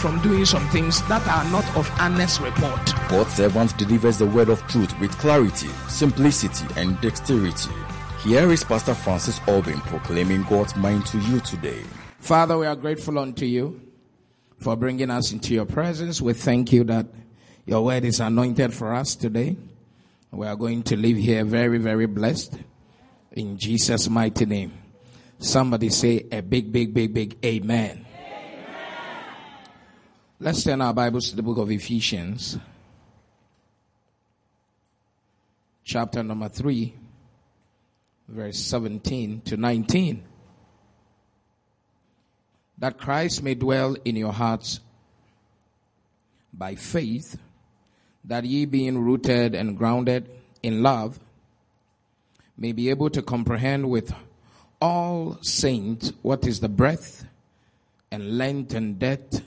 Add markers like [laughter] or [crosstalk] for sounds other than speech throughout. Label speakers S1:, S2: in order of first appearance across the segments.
S1: from doing some things that are not of honest report.
S2: God's servant delivers the word of truth with clarity, simplicity, and dexterity. Here is Pastor Francis Albin proclaiming God's mind to you today.
S1: Father, we are grateful unto you for bringing us into your presence. We thank you that your word is anointed for us today. We are going to live here very, very blessed in Jesus' mighty name. Somebody say a big, big, big, big amen. Let's turn our Bibles to the book of Ephesians, chapter number 3, verse 17 to 19. That Christ may dwell in your hearts by faith, that ye being rooted and grounded in love, may be able to comprehend with all saints what is the breadth and length and depth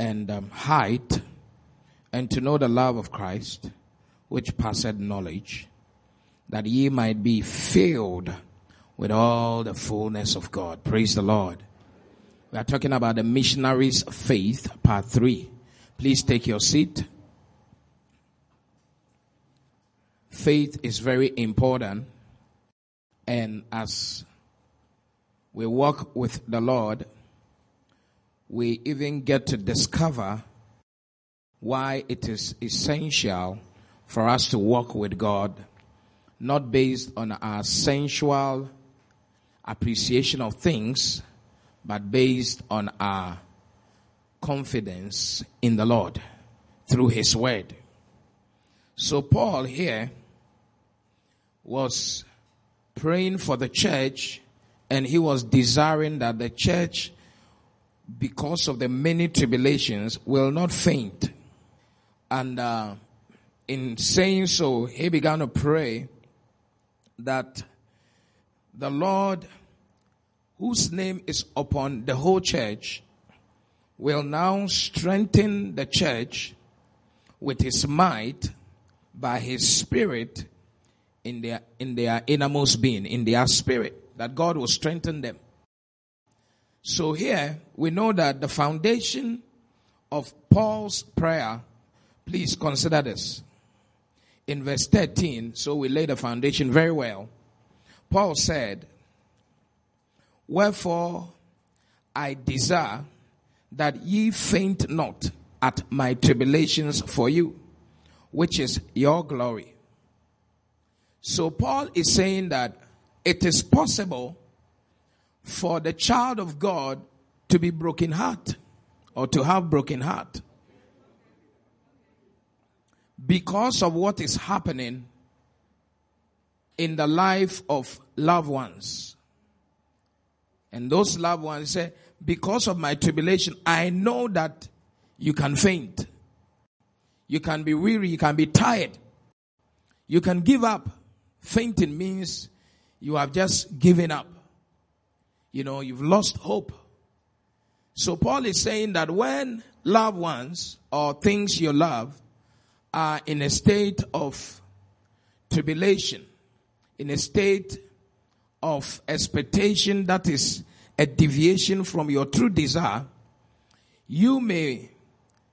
S1: and um, height, and to know the love of Christ, which passeth knowledge, that ye might be filled with all the fullness of God. Praise the Lord. We are talking about the missionaries' faith, part three. Please take your seat. Faith is very important, and as we walk with the Lord, we even get to discover why it is essential for us to walk with God, not based on our sensual appreciation of things, but based on our confidence in the Lord through His Word. So Paul here was praying for the church and he was desiring that the church because of the many tribulations, will not faint. And uh, in saying so, he began to pray that the Lord, whose name is upon the whole church, will now strengthen the church with his might by his spirit in their in their innermost being, in their spirit, that God will strengthen them. So here we know that the foundation of Paul's prayer, please consider this. In verse 13, so we lay the foundation very well. Paul said, Wherefore I desire that ye faint not at my tribulations for you, which is your glory. So Paul is saying that it is possible for the child of God to be broken heart or to have broken heart because of what is happening in the life of loved ones. And those loved ones say, because of my tribulation, I know that you can faint. You can be weary. You can be tired. You can give up. Fainting means you have just given up you know, you've lost hope. So Paul is saying that when loved ones or things you love are in a state of tribulation, in a state of expectation that is a deviation from your true desire, you may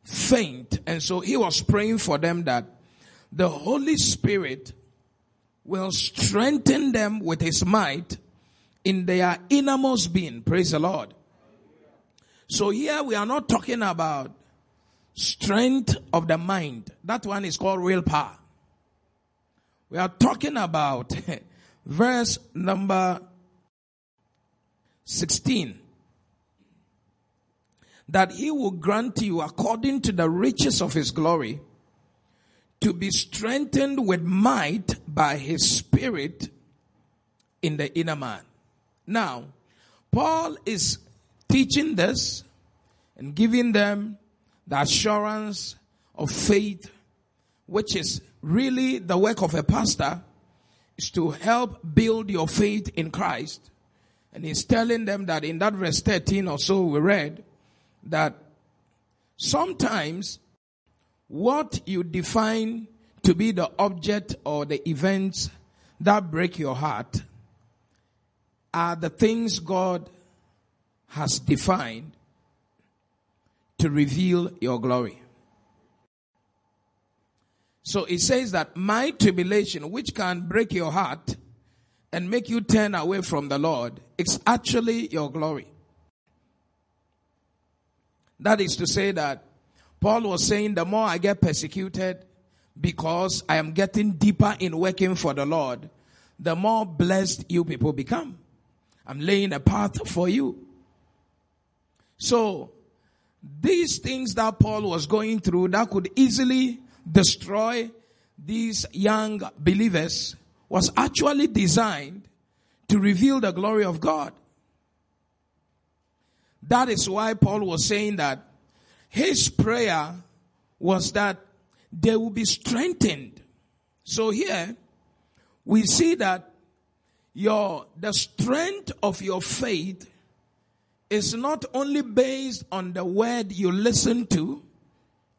S1: faint. And so he was praying for them that the Holy Spirit will strengthen them with his might in their innermost being. Praise the Lord. So here we are not talking about strength of the mind. That one is called real power. We are talking about [laughs] verse number 16. That he will grant you according to the riches of his glory to be strengthened with might by his spirit in the inner man. Now, Paul is teaching this and giving them the assurance of faith which is really the work of a pastor, is to help build your faith in Christ. And he's telling them that in that verse 13 or so we read that sometimes what you define to be the object or the events that break your heart are the things God has defined to reveal your glory. So it says that my tribulation, which can break your heart and make you turn away from the Lord, is actually your glory. That is to say that Paul was saying the more I get persecuted because I am getting deeper in working for the Lord, the more blessed you people become. I'm laying a path for you. So, these things that Paul was going through that could easily destroy these young believers was actually designed to reveal the glory of God. That is why Paul was saying that his prayer was that they will be strengthened. So here we see that your the strength of your faith is not only based on the word you listen to,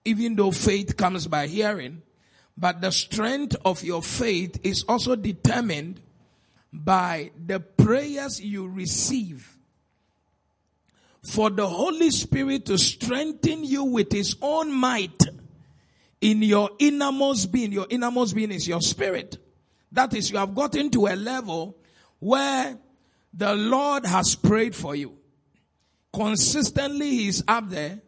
S1: even though faith comes by hearing, but the strength of your faith is also determined by the prayers you receive. For the Holy Spirit to strengthen you with His own might in your innermost being. Your innermost being is your spirit. That is, you have gotten to a level where the Lord has prayed for you. Consistently, He is up there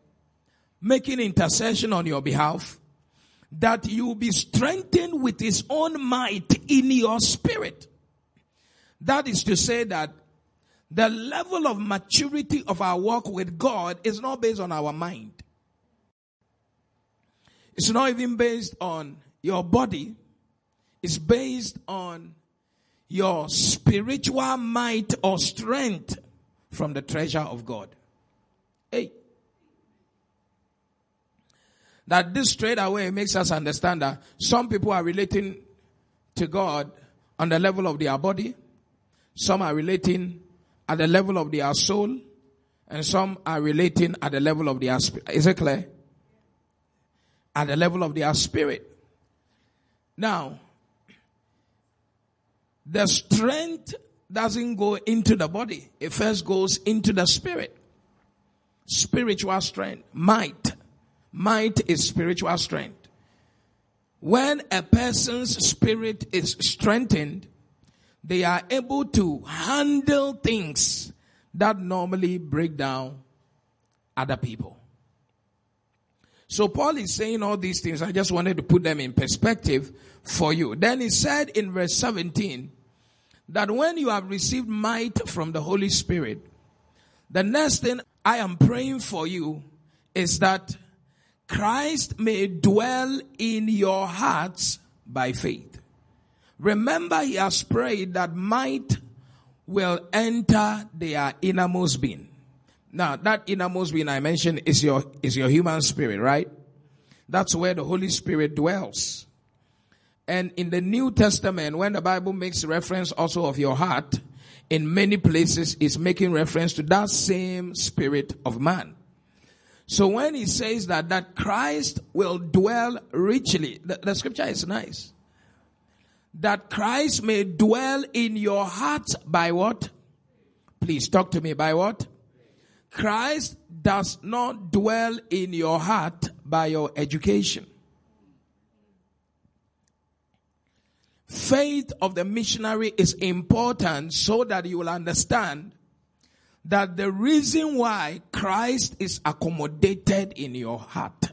S1: making intercession on your behalf that you be strengthened with his own might in your spirit. That is to say that the level of maturity of our walk with God is not based on our mind. It's not even based on your body. It's based on your spiritual might or strength from the treasure of God. Hey. That this straight away makes us understand that some people are relating to God on the level of their body, some are relating at the level of their soul, and some are relating at the level of their spirit. Is it clear? At the level of their spirit. Now, the strength doesn't go into the body. It first goes into the spirit. Spiritual strength, might. Might is spiritual strength. When a person's spirit is strengthened, they are able to handle things that normally break down other people. So Paul is saying all these things. I just wanted to put them in perspective for you. Then he said in verse 17 that when you have received might from the Holy Spirit, the next thing I am praying for you is that Christ may dwell in your hearts by faith. Remember, he has prayed that might will enter their innermost being. Now, that innermost being I mentioned is your, is your human spirit, right? That's where the Holy Spirit dwells. And in the New Testament, when the Bible makes reference also of your heart, in many places is making reference to that same spirit of man. So when he says that, that Christ will dwell richly, the, the scripture is nice. That Christ may dwell in your heart by what? Please talk to me by what? Christ does not dwell in your heart by your education. Faith of the missionary is important so that you will understand that the reason why Christ is accommodated in your heart,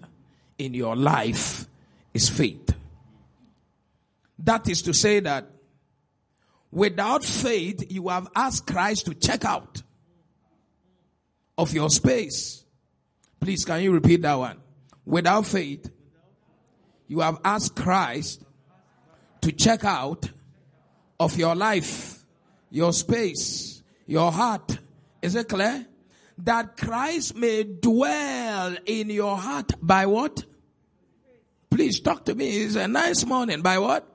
S1: in your life, is faith. That is to say that without faith, you have asked Christ to check out of your space. Please, can you repeat that one? Without faith, you have asked Christ to check out of your life, your space, your heart, is it clear? That Christ may dwell in your heart by what? Please talk to me. It's a nice morning. By what?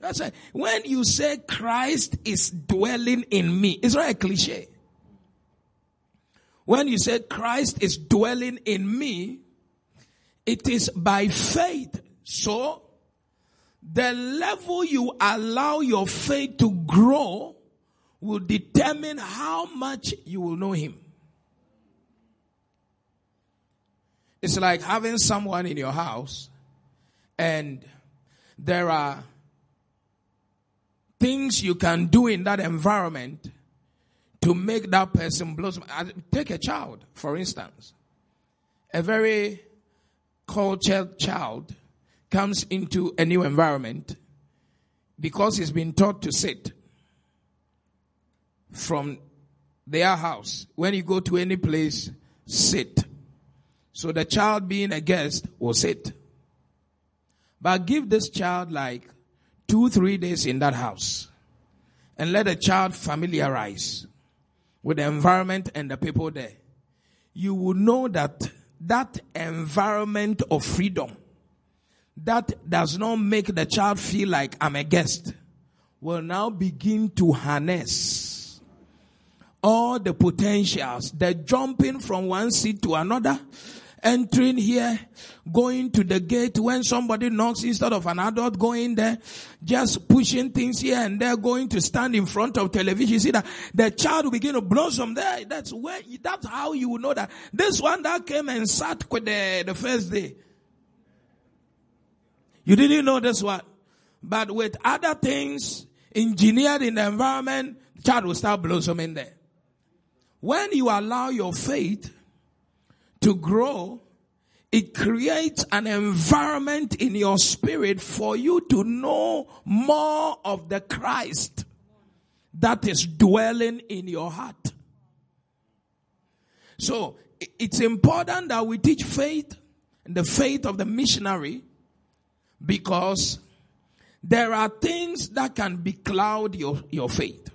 S1: That's it. When you say Christ is dwelling in me, it's not a cliche. When you say Christ is dwelling in me, it is by faith. So, the level you allow your faith to grow will determine how much you will know Him. It's like having someone in your house and there are things you can do in that environment to make that person blossom. Take a child, for instance. A very cultured child comes into a new environment because he's been taught to sit from their house. When you go to any place, sit. So the child being a guest will sit. But give this child like two, three days in that house and let the child familiarize with the environment and the people there. You will know that that environment of freedom that does not make the child feel like I'm a guest will now begin to harness all the potentials, the jumping from one seat to another, entering here, going to the gate when somebody knocks instead of an adult going there, just pushing things here and there, going to stand in front of television. You see that the child will begin to blossom there. That's where, that's how you will know that this one that came and sat with the, the first day. You didn't know this one. But with other things engineered in the environment, child will start blossoming there. When you allow your faith to grow, it creates an environment in your spirit for you to know more of the Christ that is dwelling in your heart. So it's important that we teach faith and the faith of the missionary because there are things that can becloud your, your faith.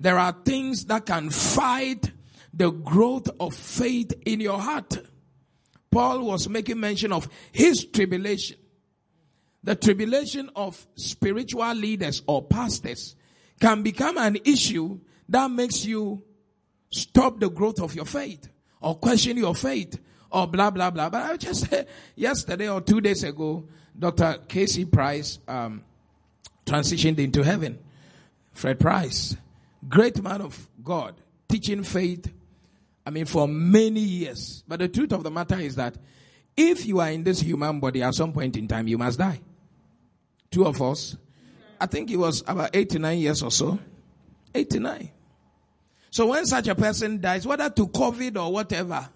S1: There are things that can fight the growth of faith in your heart. Paul was making mention of his tribulation. The tribulation of spiritual leaders or pastors can become an issue that makes you stop the growth of your faith or question your faith or blah, blah, blah. But I just said yesterday or two days ago, Dr. K.C. Price um, transitioned into heaven. Fred Price, great man of God, teaching faith I mean, for many years. But the truth of the matter is that if you are in this human body at some point in time, you must die. Two of us. I think it was about 89 years or so. 89. So when such a person dies, whether to COVID or whatever,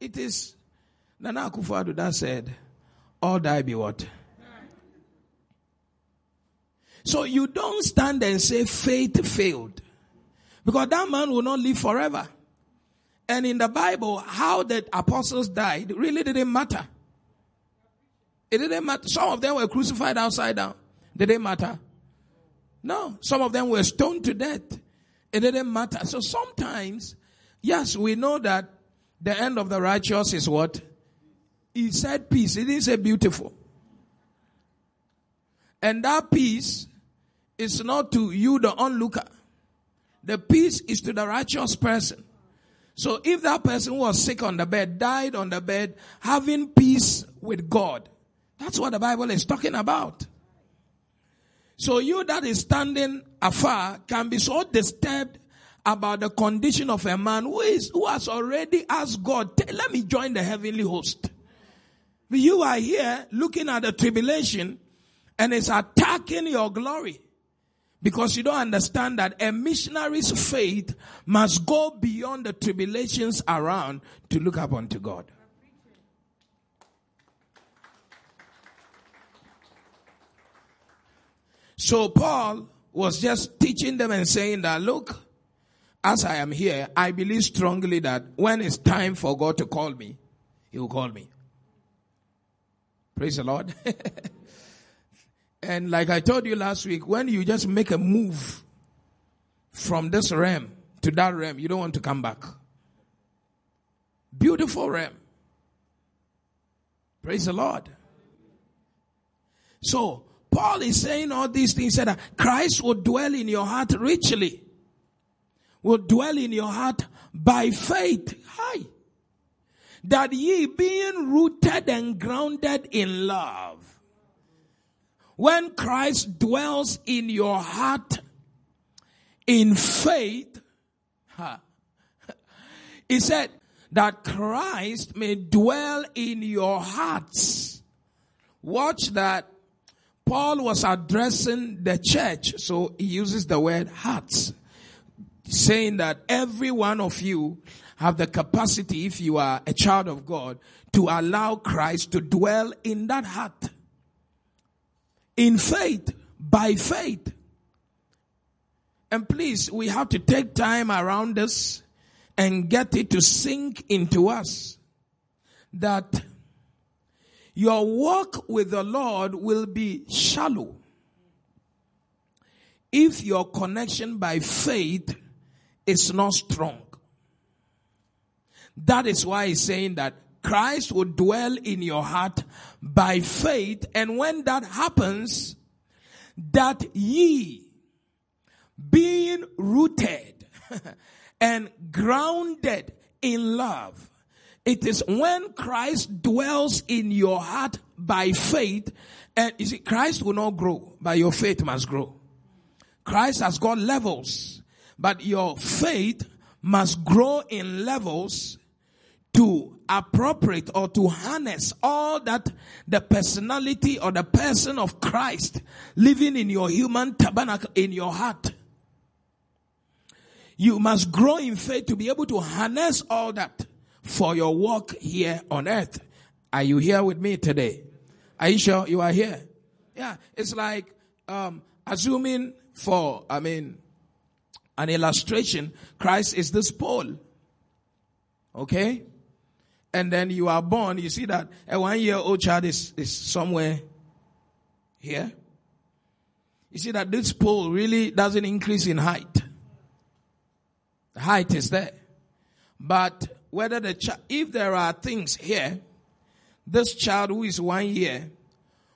S1: it is, Nana Akufo-Addo said, all die be what? So you don't stand and say faith failed. Because that man will not live forever. And in the Bible, how the apostles died really didn't matter. It didn't matter. Some of them were crucified outside down. Did it matter? No. Some of them were stoned to death. It didn't matter. So sometimes, yes, we know that the end of the righteous is what? He said peace. He didn't say beautiful. And that peace is not to you, the onlooker. The peace is to the righteous person. So if that person was sick on the bed, died on the bed, having peace with God, that's what the Bible is talking about. So you that is standing afar can be so disturbed about the condition of a man who is, who has already asked God, let me join the heavenly host. You are here looking at the tribulation and it's attacking your glory. Because you don't understand that a missionary's faith must go beyond the tribulations around to look up unto God. So Paul was just teaching them and saying that, look, as I am here, I believe strongly that when it's time for God to call me, He will call me. Praise the Lord. [laughs] And like I told you last week, when you just make a move from this realm to that realm, you don't want to come back. Beautiful realm. Praise the Lord. So, Paul is saying all these things that Christ will dwell in your heart richly. Will dwell in your heart by faith. Hi. That ye being rooted and grounded in love. When Christ dwells in your heart in faith, [laughs] he said that Christ may dwell in your hearts. Watch that. Paul was addressing the church, so he uses the word hearts, saying that every one of you have the capacity, if you are a child of God, to allow Christ to dwell in that heart. In faith, by faith. And please, we have to take time around this and get it to sink into us that your walk with the Lord will be shallow if your connection by faith is not strong. That is why he's saying that Christ will dwell in your heart by faith, and when that happens, that ye being rooted [laughs] and grounded in love. It is when Christ dwells in your heart by faith, and you see, Christ will not grow, but your faith must grow. Christ has got levels, but your faith must grow in levels to appropriate or to harness all that the personality or the person of Christ living in your human tabernacle in your heart. You must grow in faith to be able to harness all that for your walk here on earth. Are you here with me today? Are you sure you are here? Yeah, it's like um, assuming for, I mean, an illustration, Christ is this pole. Okay? And then you are born, you see that a one year old child is, is somewhere here. You see that this pole really doesn't increase in height. The height is there. But whether the if there are things here, this child who is one year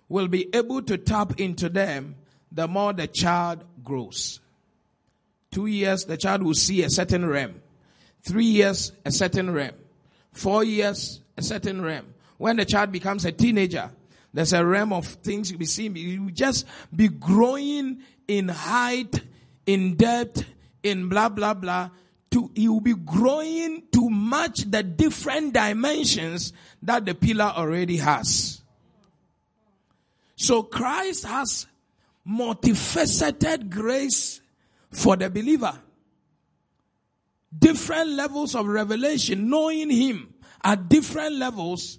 S1: will be able to tap into them the more the child grows. Two years, the child will see a certain realm. Three years, a certain realm. Four years, a certain realm. When the child becomes a teenager, there's a realm of things you'll be seeing. You just be growing in height, in depth, in blah, blah, blah. To, he will be growing to match the different dimensions that the pillar already has. So Christ has multifaceted grace for the believer. Different levels of revelation, knowing Him at different levels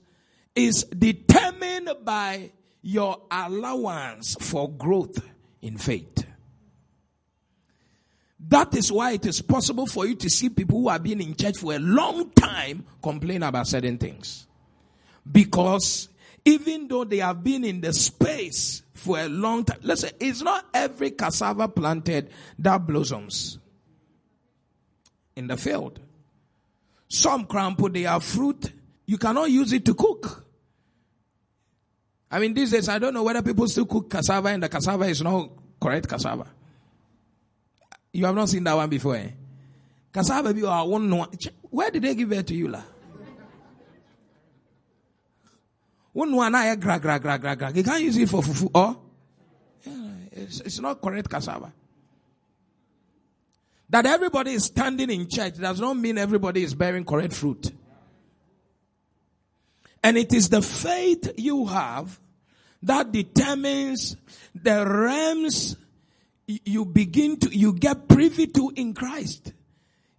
S1: is determined by your allowance for growth in faith. That is why it is possible for you to see people who have been in church for a long time complain about certain things. Because even though they have been in the space for a long time, listen, it's not every cassava planted that blossoms in the field. Some crampo, they are fruit. You cannot use it to cook. I mean, these days, I don't know whether people still cook cassava and the cassava is not correct cassava. You have not seen that one before, eh? Cassava, you are one. Where did they give it to you, lah? One one I gra gra gra gra gra. You can't use it for fufu or. It's, it's not correct cassava. That everybody is standing in church does not mean everybody is bearing correct fruit. And it is the faith you have that determines the realms you begin to, you get privy to in Christ.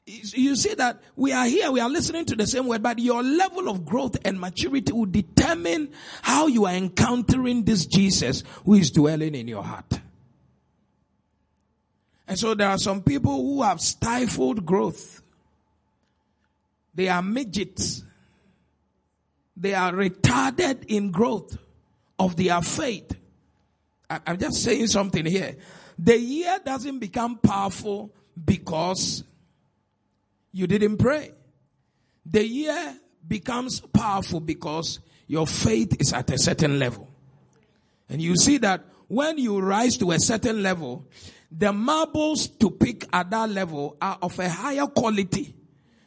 S1: You see that we are here, we are listening to the same word, but your level of growth and maturity will determine how you are encountering this Jesus who is dwelling in your heart. And so there are some people who have stifled growth. They are midgets. They are retarded in growth of their faith. I'm just saying something here. The year doesn't become powerful because you didn't pray. The year becomes powerful because your faith is at a certain level. And you see that when you rise to a certain level, the marbles to pick at that level are of a higher quality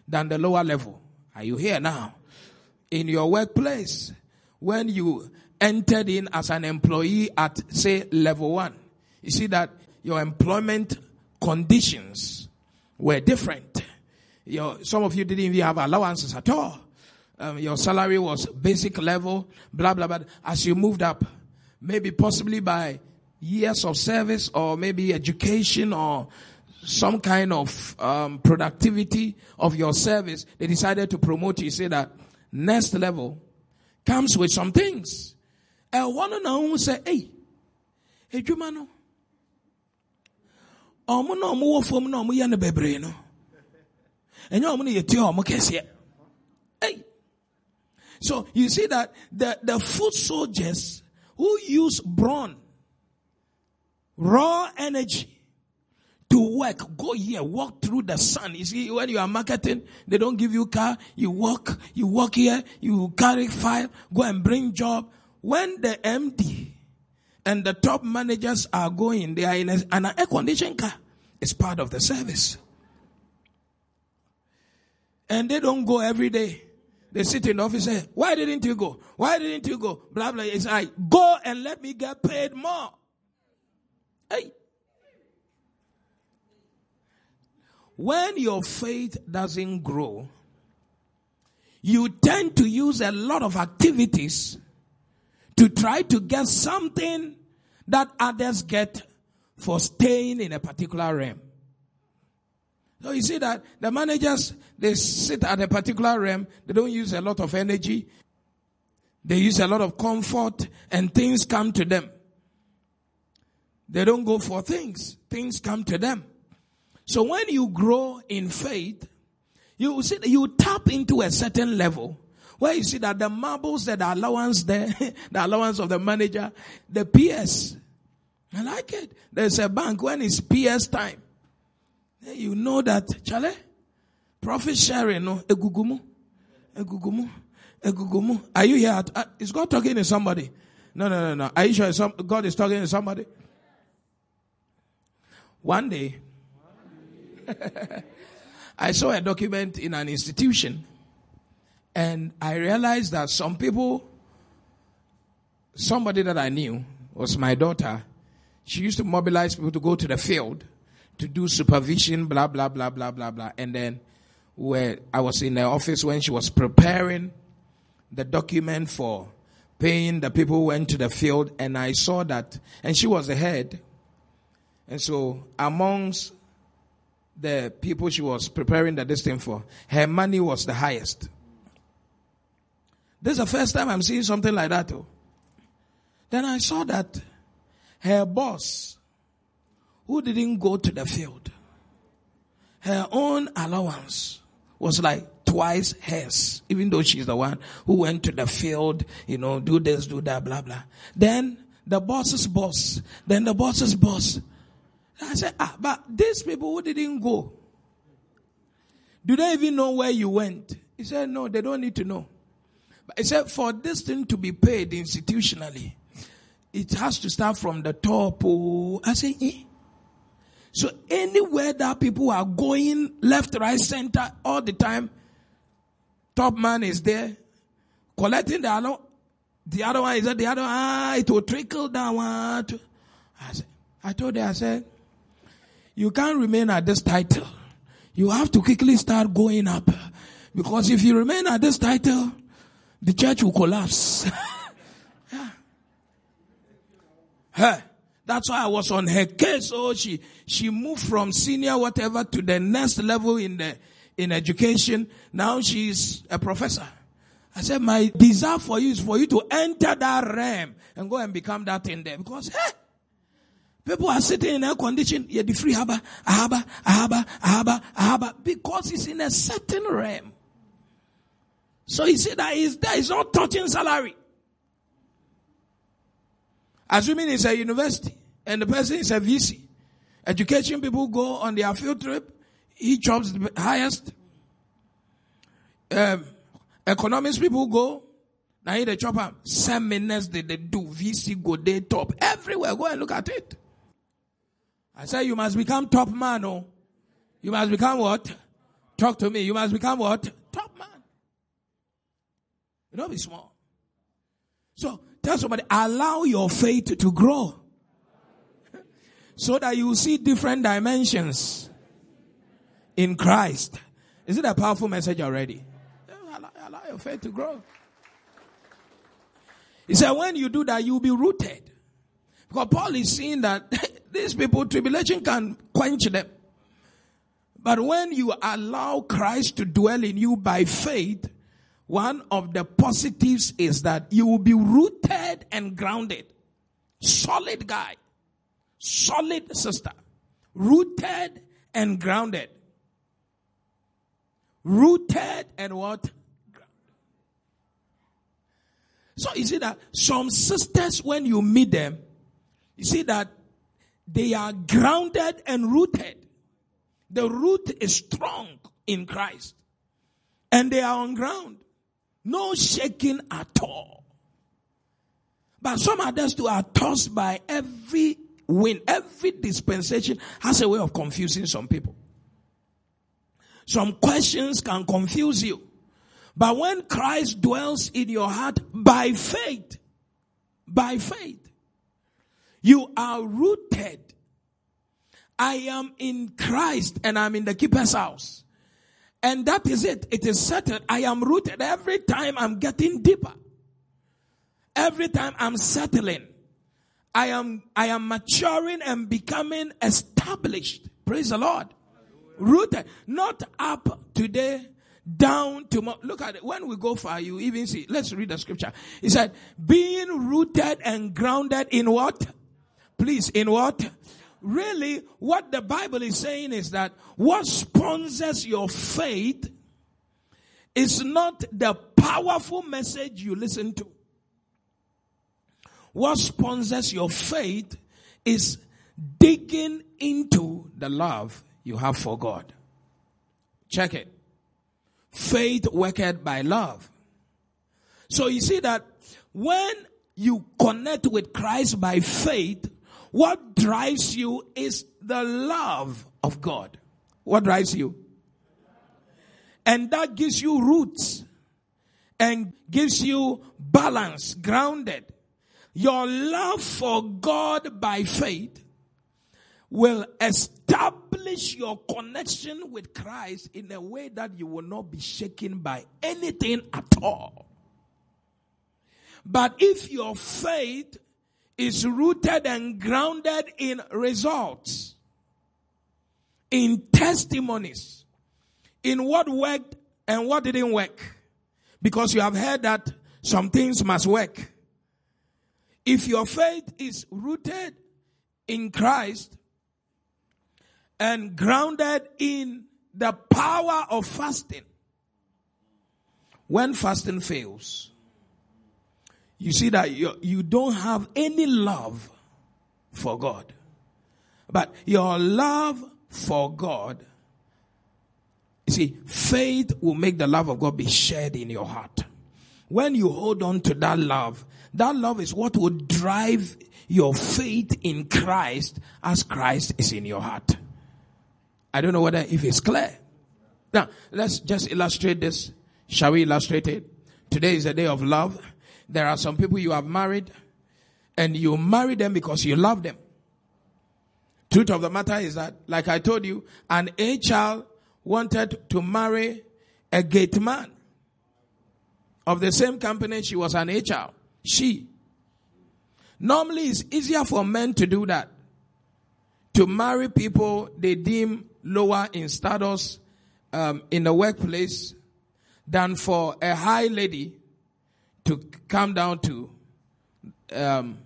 S1: than the lower level. Are you here now? In your workplace, when you entered in as an employee at, say, level one, you see that your employment conditions were different. Your, some of you didn't even have allowances at all. Um, your salary was basic level, blah, blah, blah. As you moved up, maybe possibly by years of service or maybe education or some kind of um, productivity of your service, they decided to promote you. Say that next level comes with some things. And one of them say, hey, hey, no ɔmo na ɔmo wɔ fam na ɔmo yɛ no bebree no ɔmo no yɛ tie ɔmo kɛseɛ hey so you see that the the foot soldiers who use brawn raw energy to work, go here, walk through the sun. You see, when you are marketing, they don't give you car. You walk, you walk here, you carry file, go and bring job. When the MD and the top managers are going, they are in an air conditioned car. It's part of the service. And they don't go every day. They sit in the office and say, why didn't you go? Why didn't you go? Blah, blah. It's like, go and let me get paid more. Hey. When your faith doesn't grow, you tend to use a lot of activities to try to get something that others get for staying in a particular realm. So you see that the managers, they sit at a particular realm, they don't use a lot of energy, they use a lot of comfort, and things come to them. They don't go for things, things come to them. So when you grow in faith, you see you tap into a certain level where you see that the marbles that the allowance there, [laughs] the allowance of the manager, the PS. I like it. There's a bank when it's PS time. You know that, Chale, profit sharing, no, egugumu, egugumu, egugumu. Are you here? uh, is God talking to somebody? No, no, no, no. Are you sure some, God is talking to somebody? One day, [laughs] I saw a document in an institution and I realized that some people, somebody that I knew was my daughter. She used to mobilize people to go to the field to do supervision, blah, blah, blah, blah, blah, blah. And then where I was in the office when she was preparing the document for paying the people who went to the field and I saw that, and she was the head. And so amongst the people she was preparing the this thing for, her money was the highest. This is the first time I'm seeing something like that. Though. Then I saw that her boss, who didn't go to the field, her own allowance was like twice hers, even though she's the one who went to the field, you know, do this, do that, blah, blah. Then the boss's boss, then the boss's boss. I said, ah, but these people who didn't go, do they even know where you went? He said, no, they don't need to know. But he said, for this thing to be paid institutionally, it has to start from the top. Oh, I said, eh? So anywhere that people are going left, right, center all the time, top man is there collecting the other. The other one is that the other one, ah, it will trickle down. I, said, I told her, I said, you can't remain at this title. You have to quickly start going up. Because if you remain at this title, the church will collapse. [laughs] yeah. Her. That's why I was on her case. Oh, she, she moved from senior whatever to the next level in the, in education. Now she's a professor. I said, my desire for you is for you to enter that realm and go and become that in there. Because, hey, people are sitting in air condition. Yeah, the free haba, ahaba, ahaba, ahaba, ahaba, because it's in a certain realm. So he said that is there is not touching salary. Assuming it's a university and the person is a VC. Education people go on their field trip. He chops the highest. Um, economics people go. Now in the chopper, seminars they, they do, VC go day top. Everywhere, go and look at it. I say you must become top man, oh. You must become what? Talk to me. You must become what? Top man. You don't be small. So tell somebody, allow your faith to grow. [laughs] so that you see different dimensions in Christ. Is it a powerful message already? Allow, allow your faith to grow. He said, when you do that, you'll be rooted. Because Paul is seeing that [laughs] these people, tribulation can quench them. But when you allow Christ to dwell in you by faith, one of the positives is that you will be rooted and grounded. Solid guy. Solid sister. Rooted and grounded. Rooted and what? So you see that some sisters, when you meet them, you see that they are grounded and rooted. The root is strong in Christ. And they are on ground. No shaking at all. But some others too are tossed by every wind. Every dispensation has a way of confusing some people. Some questions can confuse you. But when Christ dwells in your heart by faith, by faith, you are rooted. I am in Christ and I'm in the keeper's house. And that is it. It is settled. I am rooted. Every time I'm getting deeper. Every time I'm settling. I am, I am maturing and becoming established. Praise the Lord. Rooted. Not up today, down tomorrow. Look at it. When we go far, you even see. Let's read the scripture. He said, being rooted and grounded in what? Please, in what? really what the Bible is saying is that what sponsors your faith is not the powerful message you listen to. What sponsors your faith is digging into the love you have for God. Check it. Faith worked by love. So you see that when you connect with Christ by faith, what drives you is the love of God. What drives you? And that gives you roots and gives you balance, grounded. Your love for God by faith will establish your connection with Christ in a way that you will not be shaken by anything at all. But if your faith is rooted and grounded in results, in testimonies, in what worked and what didn't work. Because you have heard that some things must work. If your faith is rooted in Christ and grounded in the power of fasting, when fasting fails, you see that you, you don't have any love for God. But your love for God, you see, faith will make the love of God be shared in your heart. When you hold on to that love, that love is what will drive your faith in Christ as Christ is in your heart. I don't know whether if it's clear. Now, let's just illustrate this. Shall we illustrate it? Today is a day of love. There are some people you have married and you marry them because you love them. Truth of the matter is that, like I told you, an A child wanted to marry a gate man of the same company. She was an A child. She. Normally it's easier for men to do that. To marry people they deem lower in status um, in the workplace than for a high lady to come down to um,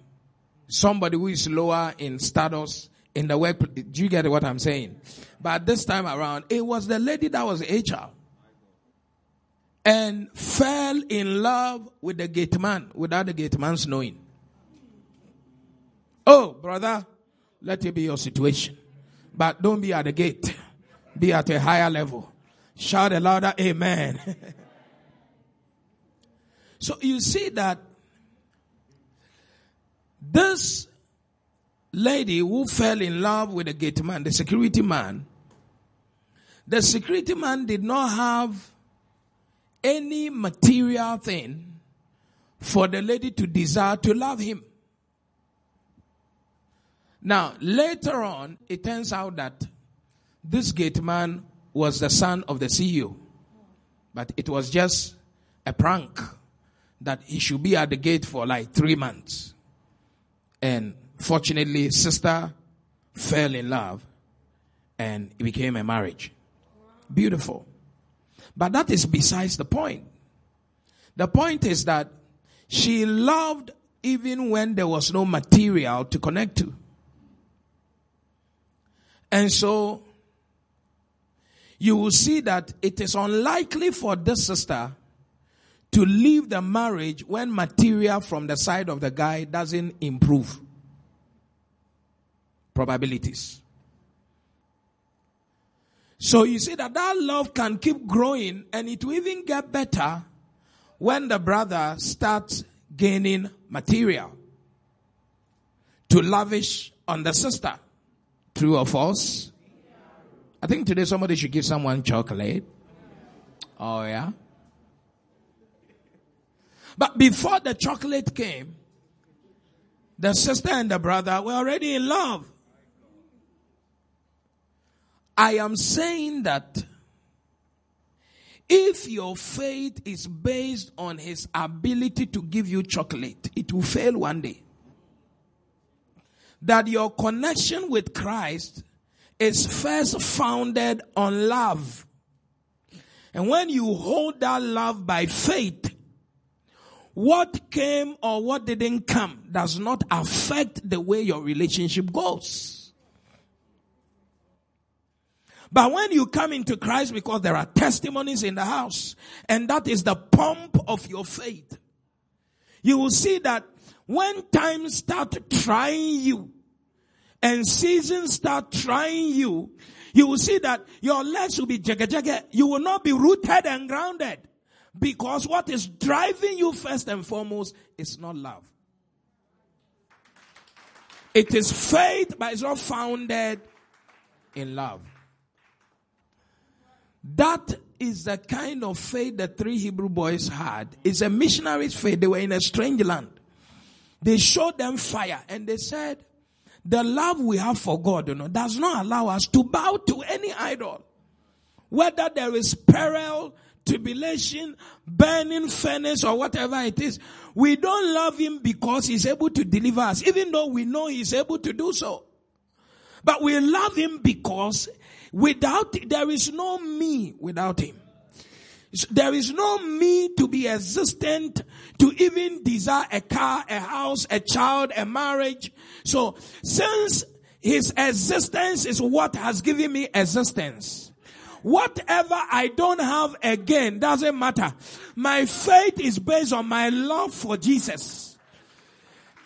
S1: somebody who is lower in status in the work. Do you get what I'm saying? But this time around, it was the lady that was HR and fell in love with the gate man without the gate man's knowing. Oh, brother, let it be your situation. But don't be at the gate. Be at a higher level. Shout a louder amen. [laughs] So you see that this lady who fell in love with the gate man, the security man, the security man did not have any material thing for the lady to desire to love him. Now, later on, it turns out that this gate man was the son of the CEO. But it was just a prank that he should be at the gate for like three months. And fortunately, sister fell in love and it became a marriage. Beautiful. But that is besides the point. The point is that she loved even when there was no material to connect to. And so you will see that it is unlikely for this sister to leave the marriage when material from the side of the guy doesn't improve. Probabilities. So you see that that love can keep growing and it will even get better when the brother starts gaining material to lavish on the sister. True or false? I think today somebody should give someone chocolate. Oh yeah. But before the chocolate came, the sister and the brother were already in love. I am saying that if your faith is based on his ability to give you chocolate, it will fail one day. That your connection with Christ is first founded on love. And when you hold that love by faith, what came or what didn't come does not affect the way your relationship goes. But when you come into Christ, because there are testimonies in the house, and that is the pump of your faith, you will see that when times start trying you, and seasons start trying you, you will see that your legs will be jagga jagga. You will not be rooted and grounded. Because what is driving you first and foremost is not love. It is faith, but it's not founded in love. That is the kind of faith the three Hebrew boys had. It's a missionary's faith. They were in a strange land. They showed them fire and they said, the love we have for God, you know, does not allow us to bow to any idol. Whether there is peril, tribulation, burning furnace or whatever it is, we don't love him because he's able to deliver us, even though we know he's able to do so. But we love him because Without, there is no me without him. There is no me to be existent to even desire a car, a house, a child, a marriage. So since his existence is what has given me existence, whatever I don't have again doesn't matter. My faith is based on my love for Jesus.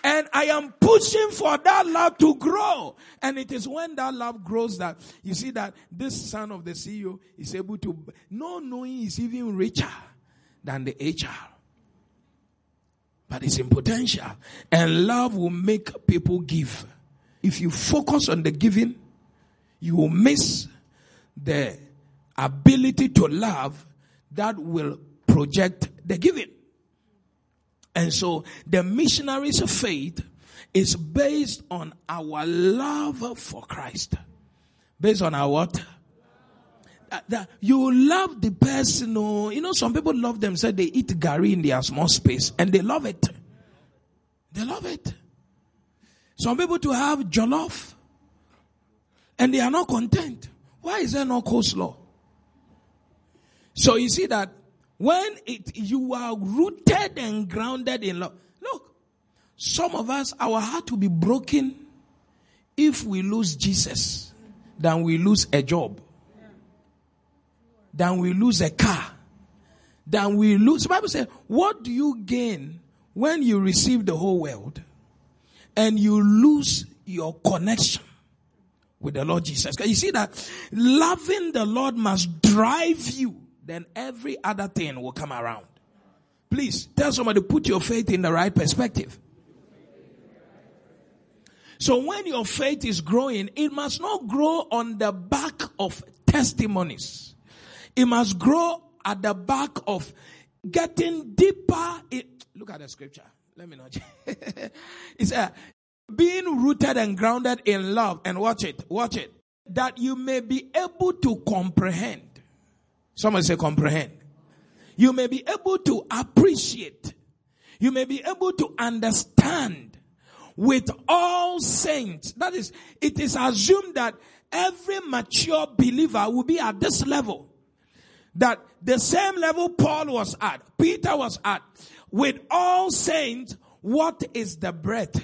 S1: And I am pushing for that love to grow. And it is when that love grows that you see that this son of the CEO is able to, no knowing is even richer than the HR. But it's in potential. And love will make people give. If you focus on the giving, you will miss the ability to love that will project the giving. And so the missionaries' of faith is based on our love for Christ. Based on our what? Uh, that, that you love the person, oh, you know, some people love them, say they eat garri in their small space and they love it. They love it. Some people to have jollof and they are not content. Why is there no coleslaw? So you see that when it, you are rooted and grounded in love. Look, some of us, our heart will be broken if we lose Jesus than we lose a job, than we lose a car, than we lose. The Bible says, what do you gain when you receive the whole world and you lose your connection with the Lord Jesus? You see that loving the Lord must drive you then every other thing will come around. Please tell somebody put your faith in the right perspective. So when your faith is growing, it must not grow on the back of testimonies. It must grow at the back of getting deeper. In, look at the scripture. Let me not. [laughs] it's uh, being rooted and grounded in love. And watch it. Watch it. That you may be able to comprehend. Someone say comprehend. You may be able to appreciate. You may be able to understand with all saints. That is, it is assumed that every mature believer will be at this level. That the same level Paul was at, Peter was at, with all saints, what is the breadth?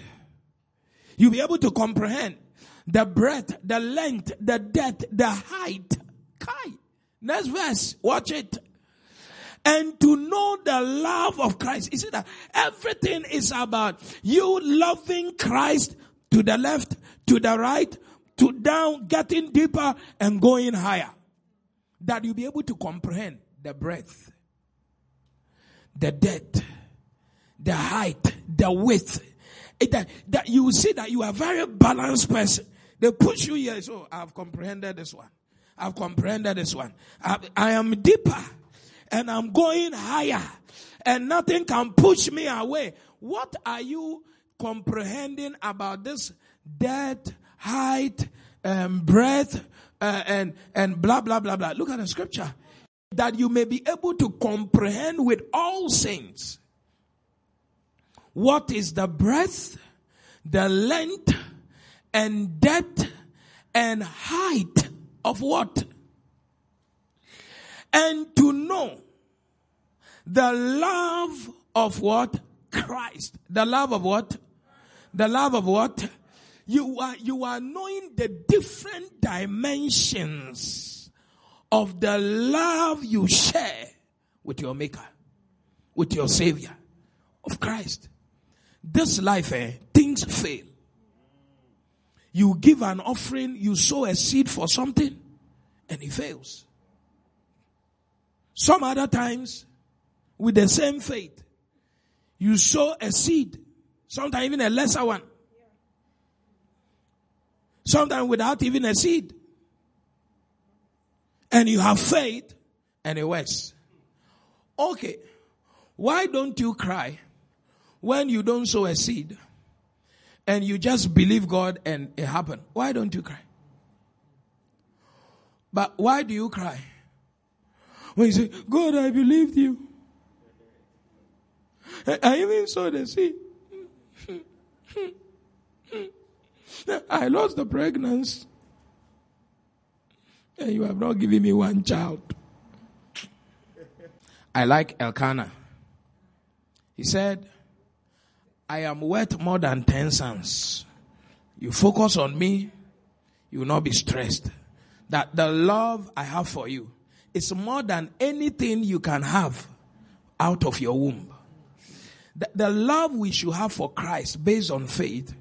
S1: You'll be able to comprehend the breadth, the length, the depth, the height. Kai. Next verse. Watch it. And to know the love of Christ. You see that everything is about you loving Christ to the left, to the right, to down, getting deeper and going higher. That you'll be able to comprehend the breadth, the depth, the height, the width. It, that, that you see that you are a very balanced person. They push you here. So I've comprehended this one. I've comprehended this one. I, I am deeper and I'm going higher and nothing can push me away. What are you comprehending about this depth, height, um, breadth, uh, and, and blah, blah, blah, blah. Look at the scripture. That you may be able to comprehend with all saints what is the breadth, the length, and depth, and height of what? And to know the love of what? Christ. The love of what? The love of what? You are, you are knowing the different dimensions of the love you share with your maker, with your savior of Christ. This life, eh, things fail. You give an offering, you sow a seed for something, and it fails. Some other times, with the same faith, you sow a seed, sometimes even a lesser one, sometimes without even a seed, and you have faith, and it works. Okay, why don't you cry when you don't sow a seed? And you just believe God and it happened, why don't you cry? But why do you cry? When you say, God, I believed you. I even saw the sea. I lost the pregnancy. And you have not given me one child. I like Elkanah. He said, I am worth more than 10 cents. You focus on me, you will not be stressed. That the love I have for you is more than anything you can have out of your womb. The, the love we should have for Christ based on faith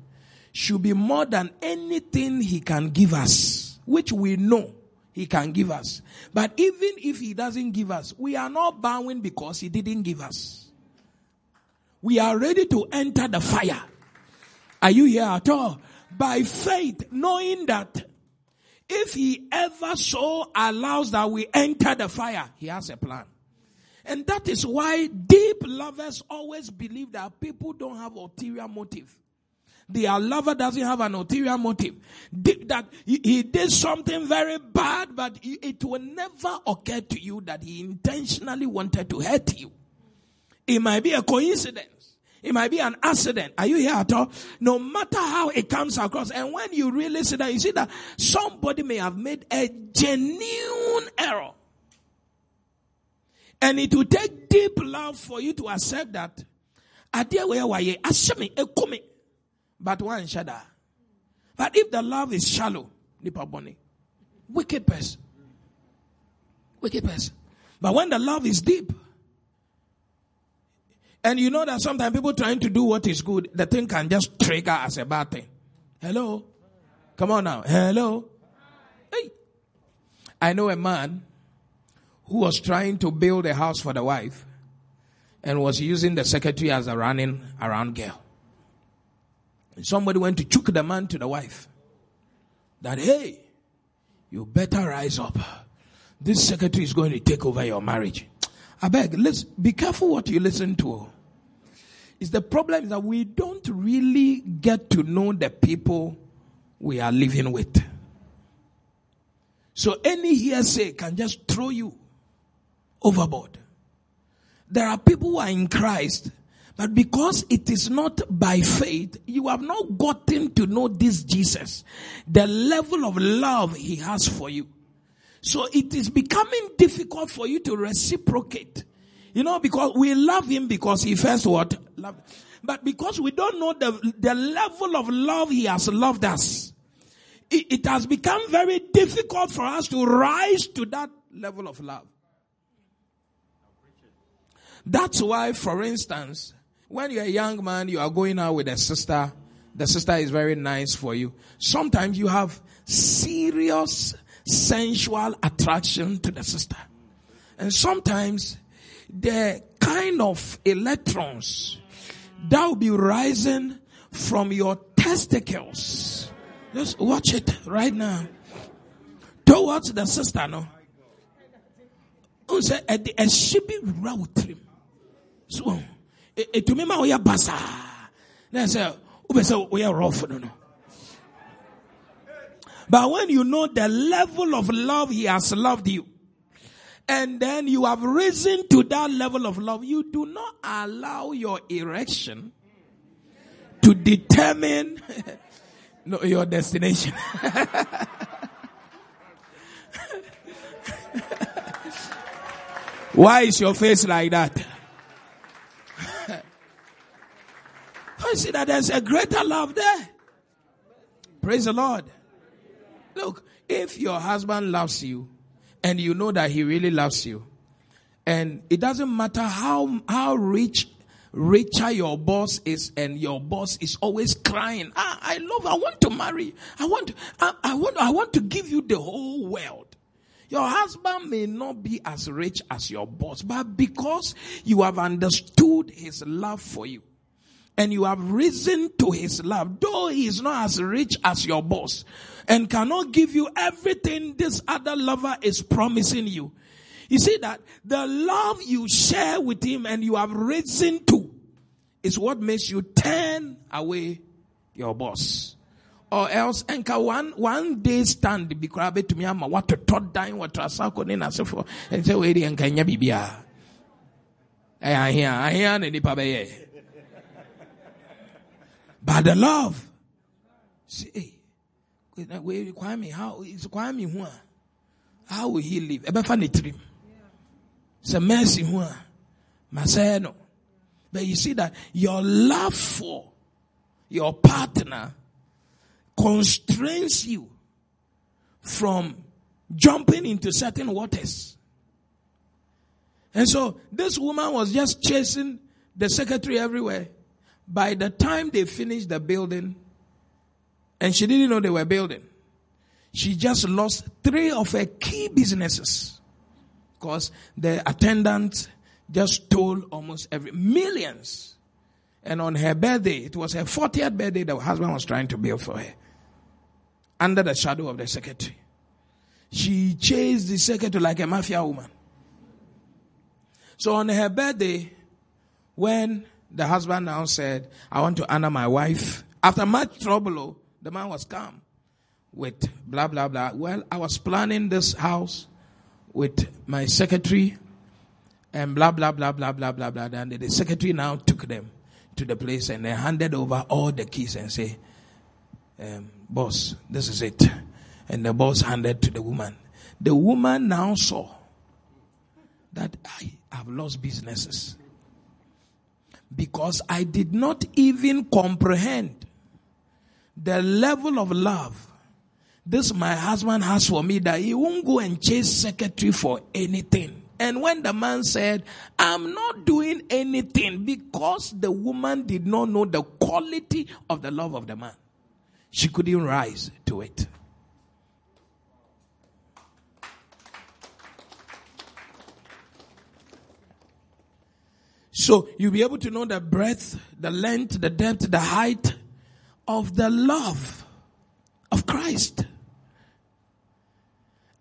S1: should be more than anything he can give us, which we know he can give us. But even if he doesn't give us, we are not bowing because he didn't give us we are ready to enter the fire. Are you here at all? By faith, knowing that if he ever so allows that we enter the fire, he has a plan. And that is why deep lovers always believe that people don't have ulterior motive. Their lover doesn't have an ulterior motive. That he did something very bad, but it will never occur to you that he intentionally wanted to hurt you. It might be a coincidence. It might be an accident. Are you here at all? No matter how it comes across. And when you really see that, you see that somebody may have made a genuine error. And it will take deep love for you to accept that. But one shada. But if the love is shallow, wicked person, wicked person. But when the love is deep, and you know that sometimes people trying to do what is good, the thing can just trigger as a bad thing. Hello? Come on now. Hello? Hey. I know a man who was trying to build a house for the wife. and was using the secretary as a running around girl. And somebody went to choke the man to the wife that, hey, you better rise up. This secretary is going to take over your marriage. I beg, let's be careful what you listen to. Is the problem is that we don't really get to know the people we are living with. So any hearsay can just throw you overboard. There are people who are in Christ, but because it is not by faith, you have not gotten to know this Jesus, the level of love he has for you. So it is becoming difficult for you to reciprocate. You know, because we love him because he first what? Loved. But because we don't know the, the level of love he has loved us, it, it has become very difficult for us to rise to that level of love. That's why, for instance, when you're a young man, you are going out with a sister, the sister is very nice for you. Sometimes you have serious sensual attraction to the sister. And sometimes the kind of electrons that will be rising from your testicles. Just watch it right now. Towards the sister, no. Who said, a shipping route so eh, eh, ɛtumi ma woyɛ basaa na sɛ wobɛ sɛ woyɛ rough no no but when you know the level of love he has loved you and then you have risen to that level of love you do not allow your erection to determine [laughs] no, your destination [laughs] why is your face like that [laughs] I see that there's a greater love there. Praise the Lord. Look, if your husband loves you and you know that he really loves you, and it doesn't matter how, how rich, richer your boss is and your boss is always crying, ah, I love, I want to marry. I want, I, I want, I want to give you the whole world. Your husband may not be as rich as your boss, but because you have understood his love for you, and you have risen to his love, though he is not as rich as your boss and cannot give you everything this other lover is promising you. You see that the love you share with him and you have risen to is what makes you turn away your boss. Or else, enka one one day stand be crabbe to me ama what to tot dying what to asako ni na sefo and say we enka nya bibia. Eh ahia ahia ne nipa be by the love. See, hey, we require me. How will he live? Ebe fa ne trim. It's a mercy who? Maseno. But you see that your love for your partner constrains you from jumping into certain waters. And so this woman was just chasing the secretary everywhere. By the time they finished the building, and she didn't know they were building, she just lost three of her key businesses because the attendant just stole almost every millions. And on her birthday, it was her 40th birthday, that the husband was trying to build for her under the shadow of the secretary. She chased the secretary like a mafia woman. So on her birthday, when the husband now said, I want to honor my wife. After much trouble, the man was calm with blah, blah, blah. Well, I was planning this house with my secretary and blah, blah, blah, blah, blah, blah, blah. And the secretary now took them to the place and they handed over all the keys and say, um, boss, this is it. And the boss handed to the woman. The woman now saw that I have lost businesses because I did not even comprehend the level of love this my husband has for me that he won't go and chase secretary for anything. And when the man said, I'm not doing anything because the woman did not know the quality of the love of the man, she couldn't rise to it. So you'll be able to know the breadth, the length, the depth, the height of the love of Christ.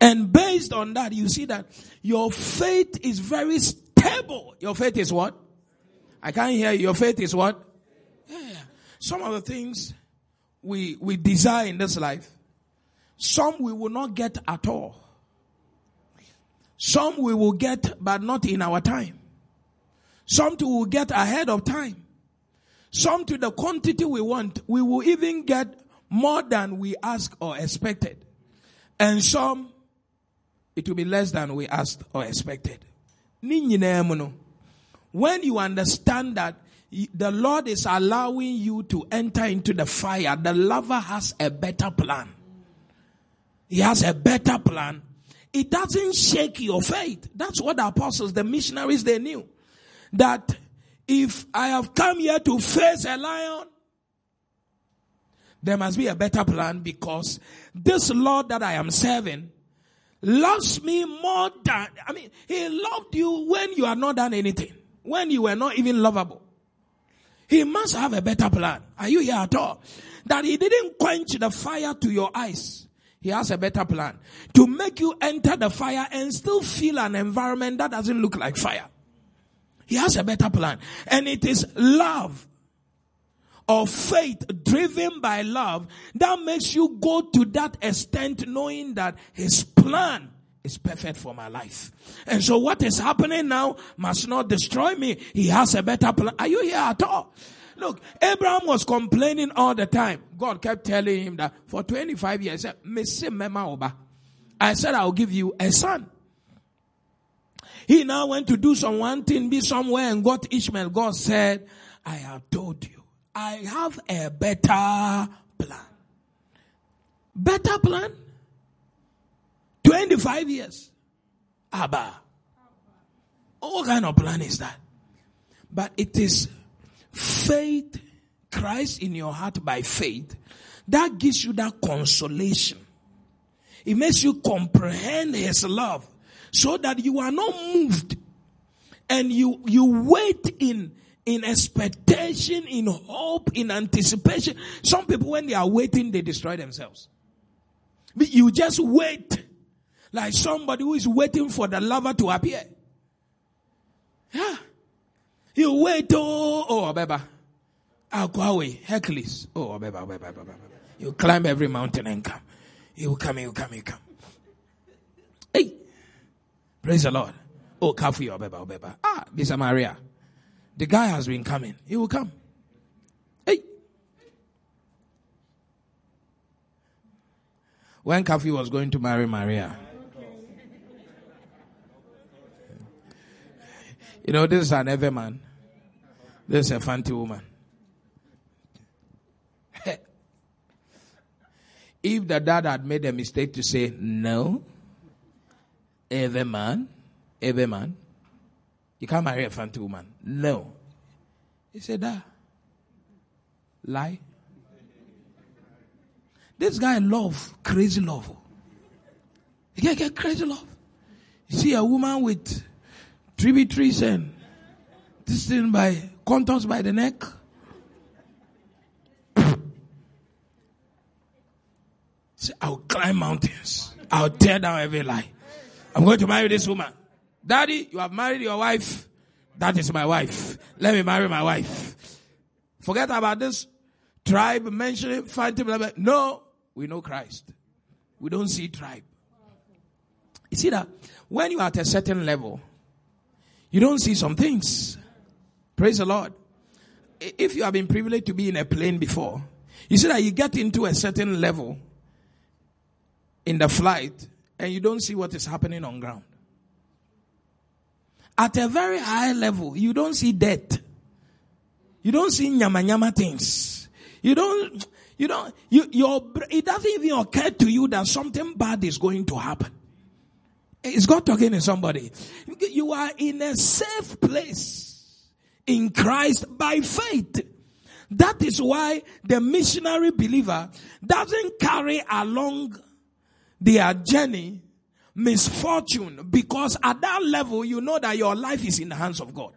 S1: And based on that, you see that your faith is very stable. Your faith is what? I can't hear you. Your faith is what? Yeah. Some of the things we, we desire in this life, some we will not get at all. Some we will get, but not in our time. Some we will get ahead of time. Some to the quantity we want, we will even get more than we ask or expected. And some, it will be less than we asked or expected. When you understand that the Lord is allowing you to enter into the fire, the lover has a better plan. He has a better plan. It doesn't shake your faith. That's what the apostles, the missionaries, they knew. That if I have come here to face a lion, there must be a better plan because this Lord that I am serving loves me more than, I mean, He loved you when you are not done anything, when you were not even lovable. He must have a better plan. Are you here at all? That He didn't quench the fire to your eyes. He has a better plan to make you enter the fire and still feel an environment that doesn't look like fire. He has a better plan. And it is love or faith driven by love that makes you go to that extent knowing that his plan is perfect for my life. And so what is happening now must not destroy me. He has a better plan. Are you here at all? Look, Abraham was complaining all the time. God kept telling him that for 25 years, I said, I'll give you a son. He now went to do some one thing, be somewhere and got Ishmael. God said, I have told you, I have a better plan. Better plan? 25 years. Abba. What kind of plan is that? But it is faith, Christ in your heart by faith, that gives you that consolation. It makes you comprehend His love so that you are not moved and you, you wait in, in expectation, in hope, in anticipation. Some people, when they are waiting, they destroy themselves. But you just wait like somebody who is waiting for the lover to appear. Yeah. You wait, oh, oh, Abeba. Away. Hercules. Oh, Abeba, Abeba, Abeba. You climb every mountain and come. You come, you come, you come. Hey. Praise the Lord. Oh, Kafu, Abeba, Abeba. Ah, Bisa Maria. The guy has been coming. He will come. Hey. When Kafi was going to marry Maria, You know, this is an ever man. This is a fancy woman. [laughs] if the dad had made a mistake to say no, ever man, every man, you can't marry a fancy woman. No. He said, that. Lie. This guy love, crazy love. He get, get crazy love. You see a woman with tributaries and this thing by contours by the neck. See, I'll climb mountains. I'll tear down every lie. I'm going to marry this woman. Daddy, you have married your wife. That is my wife. Let me marry my wife. Forget about this tribe mentioning fighting. Blah, blah. No, we know Christ. We don't see tribe. You see that when you are at a certain level, you don't see some things. Praise the Lord. If you have been privileged to be in a plane before, you see that you get into a certain level in the flight and you don't see what is happening on ground. At a very high level, you don't see death. You don't see nyama nyama things. You don't, you don't, you, your, it doesn't even occur to you that something bad is going to happen. Is God talking to somebody? You are in a safe place in Christ by faith. That is why the missionary believer doesn't carry along their journey misfortune because at that level you know that your life is in the hands of God.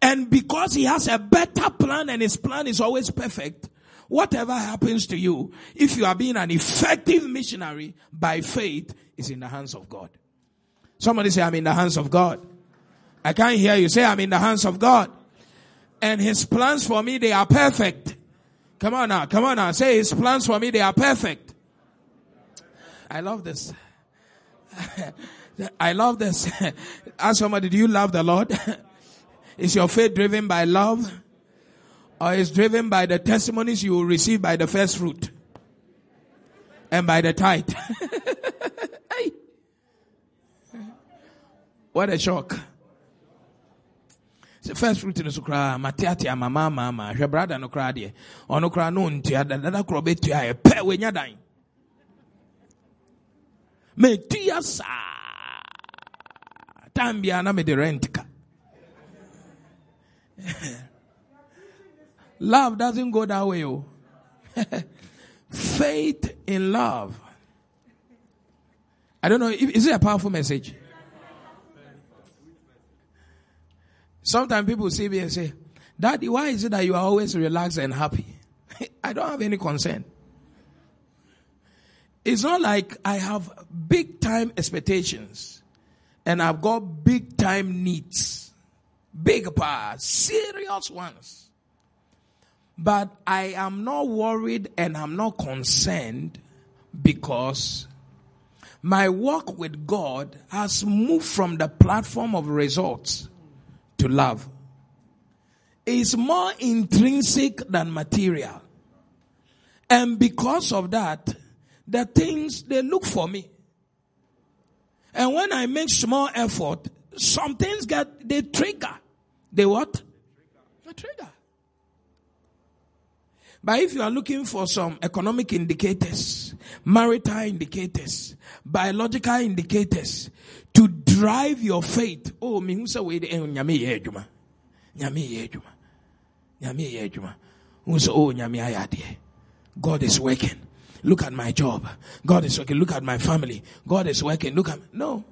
S1: And because he has a better plan and his plan is always perfect, whatever happens to you, if you are being an effective missionary by faith, is in the hands of God. Somebody say, I'm in the hands of God. I can't hear you say, I'm in the hands of God. And his plans for me, they are perfect. Come on now, come on now. Say his plans for me, they are perfect. I love this. [laughs] I love this. [laughs] Ask somebody, do you love the Lord? [laughs] Is your faith driven by love? Or is driven by the testimonies you will receive by the first fruit? And by the tithe? hey. What a shock. The first fruit no so koraa mate mama mama hwɛ brada no koraa deɛ ɔno koraa no ntua dada korɔ bɛtua ɛ eh, pɛ wanya dan metua saa time biara na mede rent ka. [laughs] Love doesn't go that way oh. [laughs] Faith in love. I don't know is it a powerful message? Sometimes people see me and say, Daddy, why is it that you are always relaxed and happy? [laughs] I don't have any concern. It's not like I have big time expectations and I've got big time needs. Big power, serious ones. But I am not worried and I'm not concerned because my work with God has moved from the platform of results to love It's more intrinsic than material. And because of that, the things they look for me. And when I make small effort, some things get, they trigger. They what? They trigger. But if you are looking for some economic indicators, marital indicators, biological indicators to drive your faith, oh, me who say wait, eh, nyame ye adwuma. Nyame ye adwuma. Nyame ye adwuma. Who say oh, nyame ayade. God is working. Look at my job. God is working. Look at my family. God is working. Look at me. no.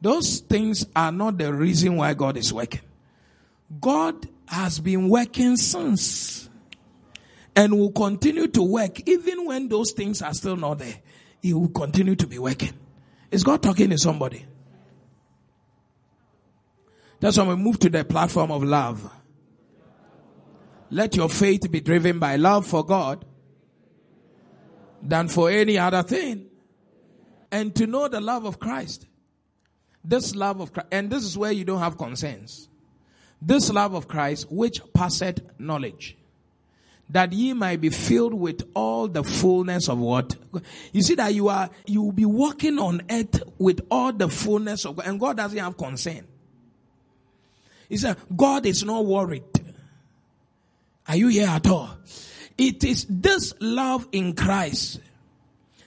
S1: Those things are not the reason why God is working. God has been working since and will continue to work even when those things are still not there. He will continue to be working. Is God talking to somebody? That's when we move to the platform of love. Let your faith be driven by love for God than for any other thing. And to know the love of Christ. This love of Christ, and this is where you don't have concerns. This love of Christ, which passeth knowledge that ye might be filled with all the fullness of what? You see that you are, you will be walking on earth with all the fullness of God, and God doesn't have concern. He said, God is not worried. Are you here at all? It is this love in Christ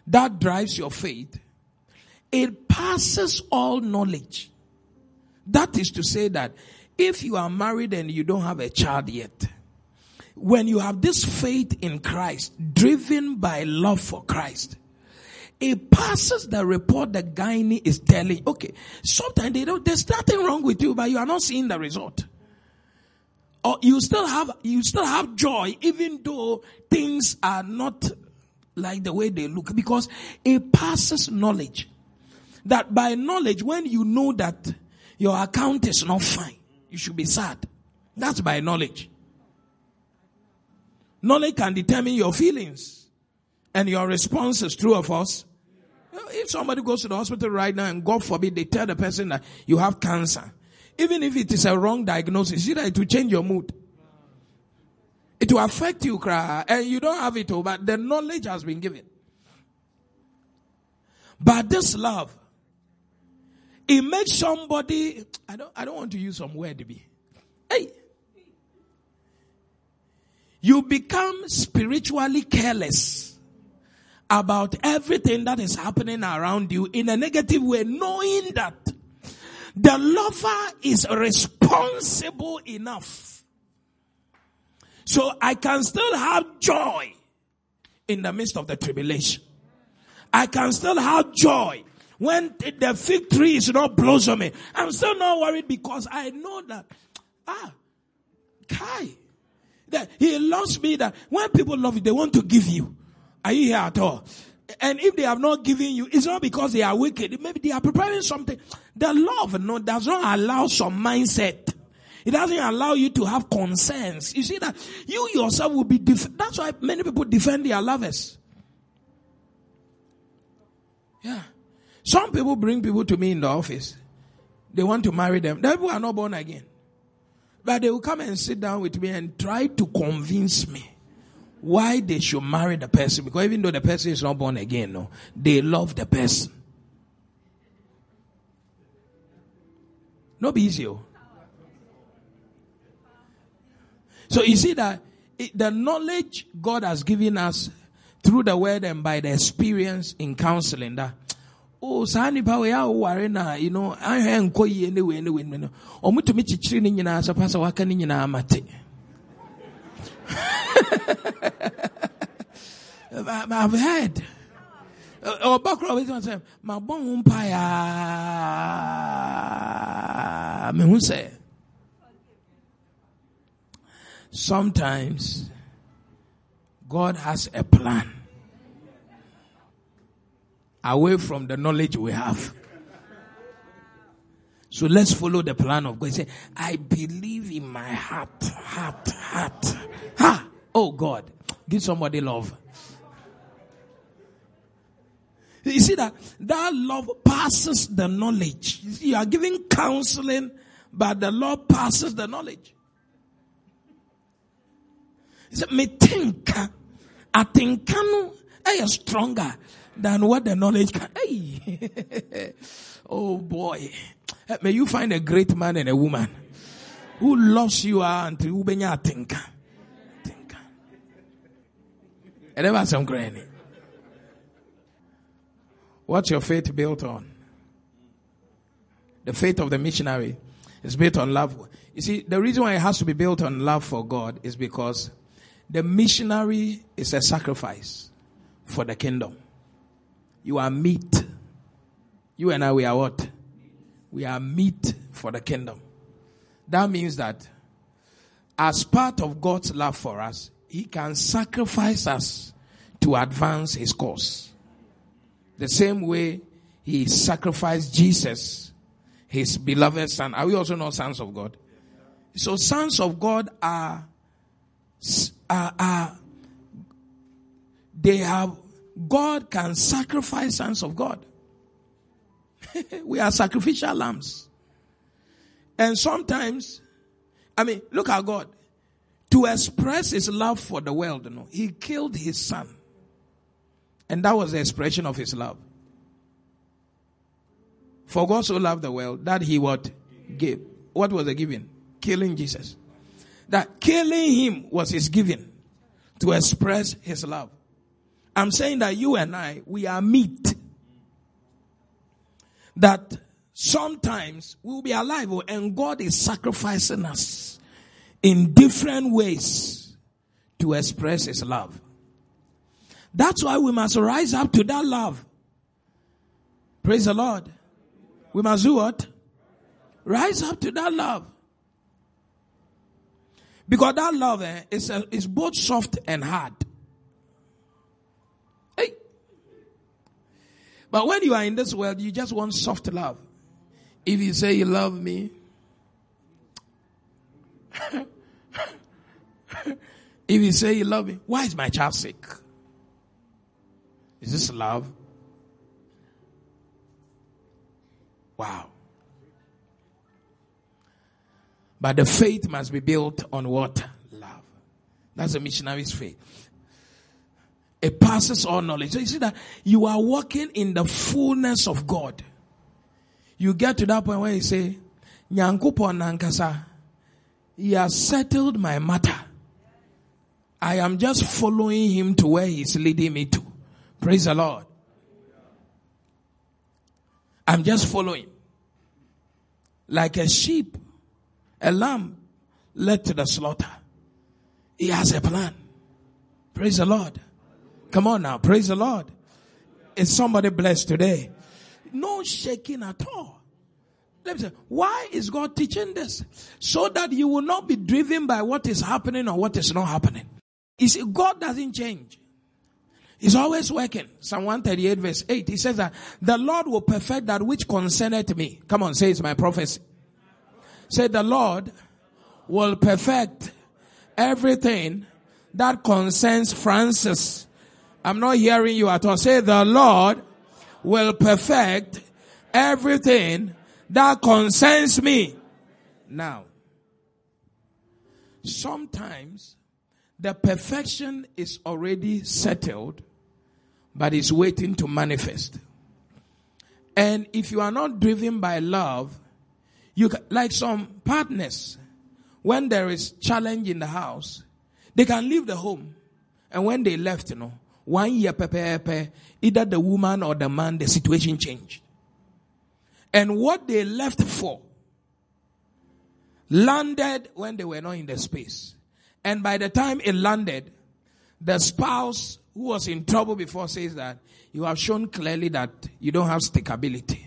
S1: that drives your faith. It passes all knowledge. That is to say that if you are married and you don't have a child yet, when you have this faith in Christ, driven by love for Christ, it passes the report that gynae is telling. Okay, sometimes they don't, there's nothing wrong with you, but you are not seeing the result. Or you still have, you still have joy, even though things are not like the way they look, because it passes knowledge. That by knowledge, when you know that your account is not fine, you should be sad. That's by knowledge. Knowledge can determine your feelings and your responses, true of us. If somebody goes to the hospital right now and God forbid they tell the person that you have cancer, even if it is a wrong diagnosis, you know, it will change your mood. It will affect you, cry, and you don't have it all, but the knowledge has been given. But this love, it makes somebody, I don't, I don't want to use some word to be. Hey, you become spiritually careless about everything that is happening around you in a negative way, knowing that the lover is responsible enough. So I can still have joy in the midst of the tribulation. I can still have joy when the fig tree is not blossoming. I'm still not worried because I know that, ah, Kai. That he loves me that when people love you, they want to give you. Are you here at all? And if they have not given you, it's not because they are wicked. Maybe they are preparing something. The love no, does not allow some mindset. It doesn't allow you to have concerns. You see that you yourself will be, def- that's why many people defend their lovers. Yeah. Some people bring people to me in the office. They want to marry them. The people are not born again. But they will come and sit down with me and try to convince me why they should marry the person. Because even though the person is not born again, no, they love the person. No be easy. Oh. So you see that it, the knowledge God has given us through the word and by the experience in counseling that oh saa nipa wei a oh, woware na you know ahwɛ nkɔ yie ne wei ne wei no ɔmo tumi kyekyere ne nyinaa sɛ waka ne nyinaa mate I've heard. Ɔba kora ɔbɛsi sɛ mabɔ ho mpaeɛ mehu sɛ sometimes God has a plan away from the knowledge we have. So let's follow the plan of God. Say, I believe in my heart, heart, heart. Ha! Oh God, give somebody love. You see that that love passes the knowledge. You, are giving counseling, but the love passes the knowledge. He said, me think, I think I am stronger than what the knowledge can. Hey. [laughs] oh boy. May you find a great man and a woman who loves you ah, until you benya tinka. Tinka. And ever some granny. What's your faith built on? The faith of the missionary is built on love. You see, the reason why it has to be built on love for God is because the missionary is a sacrifice for the kingdom. You are meat. You and I, we are what? We are meat for the kingdom. That means that as part of God's love for us, He can sacrifice us to advance His cause. The same way He sacrificed Jesus, His beloved Son. Are we also not sons of God? So sons of God are, are, are they have God can sacrifice sons of God. [laughs] we are sacrificial lambs. And sometimes, I mean, look at God. To express his love for the world, you know, he killed his son. And that was the expression of his love. For God so loved the world that he what gave. What was the giving? Killing Jesus. That killing him was his giving to express his love. I'm saying that you and I, we are meat. That sometimes we'll be alive oh, and God is sacrificing us in different ways to express His love. That's why we must rise up to that love. Praise the Lord. We must do what? Rise up to that love. Because that love eh, is, a, is both soft and hard. But when you are in this world, you just want soft love. If you say you love me, [laughs] if you say you love me, why is my child sick? Is this love? Wow. But the faith must be built on what? Love. That's a missionary's faith. It passes all knowledge. So you see that you are walking in the fullness of God. You get to that point where you say, Nyankupon nankasa, he has settled my matter. I am just following him to where he's leading me to. Praise the Lord. I'm just following. Like a sheep, a lamb led to the slaughter. He has a plan. Praise the Lord. Come on now. Praise the Lord. Is somebody blessed today? No shaking at all. let me say, why is God teaching this? So that you will not be driven by what is happening or what is not happening. You see, God doesn't change. He's always working. Psalm 138 verse 8. He says that the Lord will perfect that which concerneth me. Come on, say it's my prophecy. Say the Lord will perfect everything that concerns Francis. I'm not hearing you at all. Say the Lord will perfect everything that concerns me. Now, sometimes the perfection is already settled, but is waiting to manifest. And if you are not driven by love, you like some partners, when there is challenge in the house, they can leave the home. And when they left, you know, one year, either the woman or the man, the situation changed. And what they left for landed when they were not in the space. And by the time it landed, the spouse who was in trouble before says that you have shown clearly that you don't have stickability.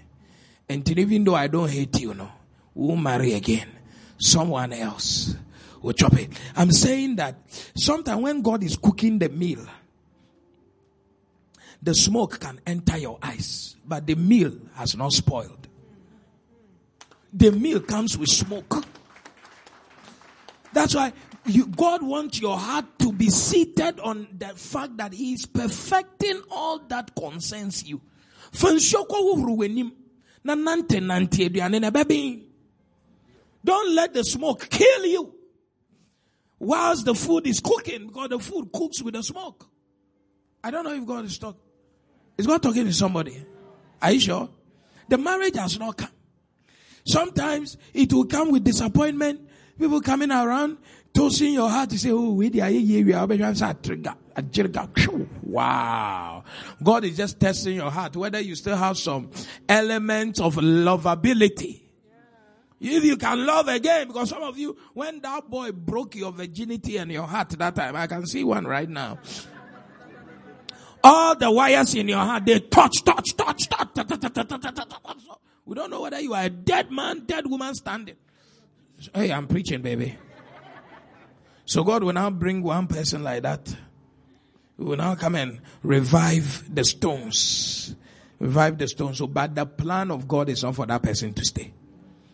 S1: And even though I don't hate you, no, we'll marry again. Someone else will chop it. I'm saying that sometimes when God is cooking the meal, the smoke can enter your eyes, but the meal has not spoiled. The meal comes with smoke. That's why you, God wants your heart to be seated on the fact that He is perfecting all that concerns you. Don't let the smoke kill you whilst the food is cooking because the food cooks with the smoke. I don't know if God is talking. Is God talking to somebody? Are you sure? The marriage has not come. Sometimes it will come with disappointment. People coming around, tossing your heart to say, Oh, we Wow. God is just testing your heart, whether you still have some elements of lovability. If you can love again, because some of you, when that boy broke your virginity and your heart that time, I can see one right now. All the wires in your heart—they touch, touch, touch, touch. We don't know whether you are a dead man, dead woman standing. Hey, I'm preaching, baby. So God will now bring one person like that. He will now come and revive the stones. Revive the stones. So, but the plan of God is not for that person to stay.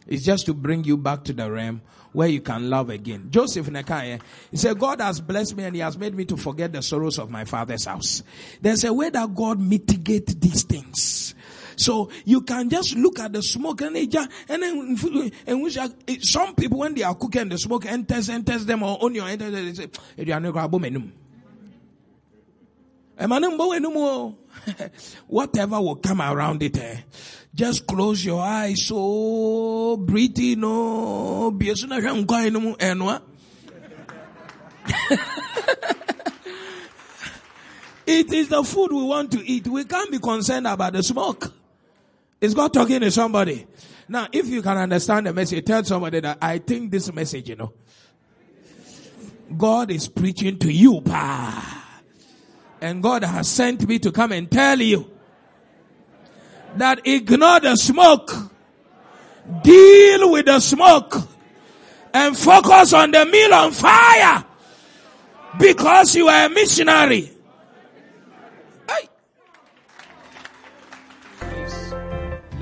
S1: It's just to bring you back to the realm where you can love again. Joseph Nekaya, he said, God has blessed me and he has made me to forget the sorrows of my father's house. There's a way that God mitigate these things. So you can just look at the smoke and and then and which are, some people when they are cooking the smoke enters enters them or onion enters they say, [laughs] Whatever will come around it, eh? just close your eyes. So breathe in. Oh, and what? [laughs] It is the food we want to eat. We can't be concerned about the smoke. Is God talking to somebody? Now, if you can understand the message, tell somebody that I think this message, you know, God is preaching to you, pa. And God has sent me to come and tell you that ignore the smoke, deal with the smoke, and focus on the meal on fire because you are a missionary.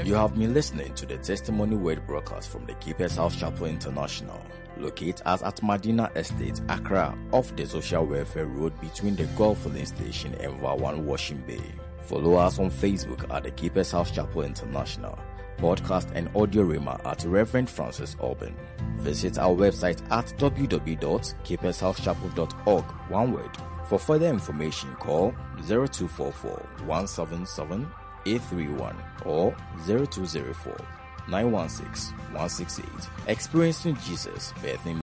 S2: You have been listening to the Testimony Word broadcast from the Keepers House Chapel International, located at Madina Estate, Accra, off the Social Welfare Road between the Gulf Filling Station and Wawan Washing Bay. Follow us on Facebook at the Keepers House Chapel International, podcast and audio rima at Reverend Francis Alban. Visit our website at www.keepershousechapel.org, one word. For further information, call 0244 177 831 or 0204 916 168. Experiencing Jesus, birthing